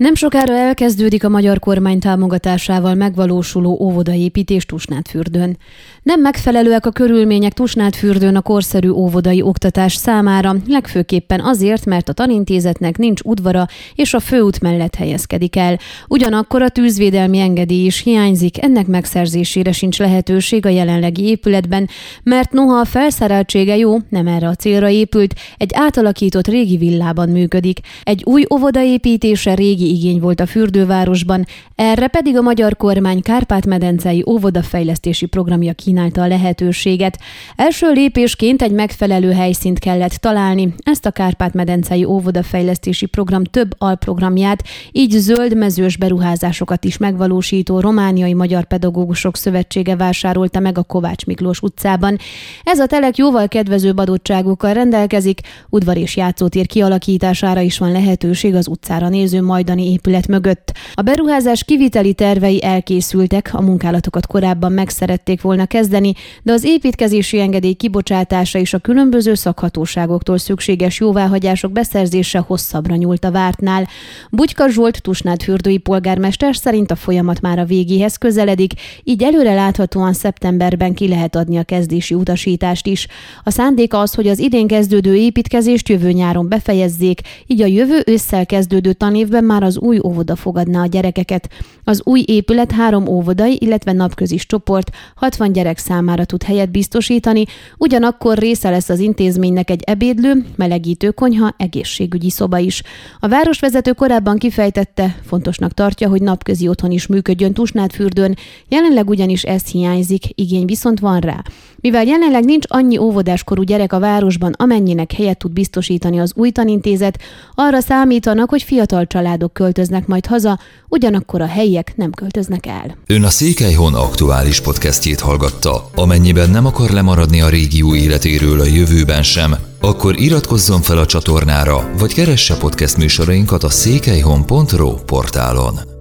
Nem sokára elkezdődik a magyar kormány támogatásával megvalósuló óvodaépítés Tusnádfürdőn. Nem megfelelőek a körülmények Tusnádfürdőn a korszerű óvodai oktatás számára, legfőképpen azért, mert a tanintézetnek nincs udvara és a főút mellett helyezkedik el. Ugyanakkor a tűzvédelmi engedély is hiányzik, ennek megszerzésére sincs lehetőség a jelenlegi épületben, mert noha a felszereltsége jó, nem erre a célra épült, egy átalakított régi villában működik. Egy új óvodaépítése régi igény volt a fürdővárosban, erre pedig a magyar kormány Kárpát-medencei óvodafejlesztési programja kínálta a lehetőséget. Első lépésként egy megfelelő helyszínt kellett találni, ezt a Kárpát-medencei óvodafejlesztési program több alprogramját, így zöld mezős beruházásokat is megvalósító Romániai Magyar Pedagógusok Szövetsége vásárolta meg a Kovács Miklós utcában. Ez a telek jóval kedvezőbb adottságokkal rendelkezik, udvar és játszótér kialakítására is van lehetőség az utcára néző majdani mostani épület mögött. A beruházás kiviteli tervei elkészültek, a munkálatokat korábban meg szerették volna kezdeni, de az építkezési engedély kibocsátása és a különböző szakhatóságoktól szükséges jóváhagyások beszerzése hosszabbra nyúlt a vártnál. Bugyka Zsolt Tusnád fürdői polgármester szerint a folyamat már a végéhez közeledik, így előre láthatóan szeptemberben ki lehet adni a kezdési utasítást is. A szándéka az, hogy az idén kezdődő építkezést jövő nyáron befejezzék, így a jövő ősszel kezdődő tanévben már az új óvoda fogadná a gyerekeket. Az új épület három óvodai, illetve napközis csoport 60 gyerek számára tud helyet biztosítani, ugyanakkor része lesz az intézménynek egy ebédlő, melegítő konyha, egészségügyi szoba is. A városvezető korábban kifejtette, fontosnak tartja, hogy napközi otthon is működjön Tusnádfürdőn, jelenleg ugyanis ez hiányzik, igény viszont van rá. Mivel jelenleg nincs annyi óvodáskorú gyerek a városban, amennyinek helyet tud biztosítani az új tanintézet, arra számítanak, hogy fiatal családok költöznek majd haza, ugyanakkor a helyiek nem költöznek el. Ön a Székelyhon aktuális podcastjét hallgatta. Amennyiben nem akar lemaradni a régió életéről a jövőben sem, akkor iratkozzon fel a csatornára, vagy keresse podcast műsorainkat a székelyhon.pro portálon.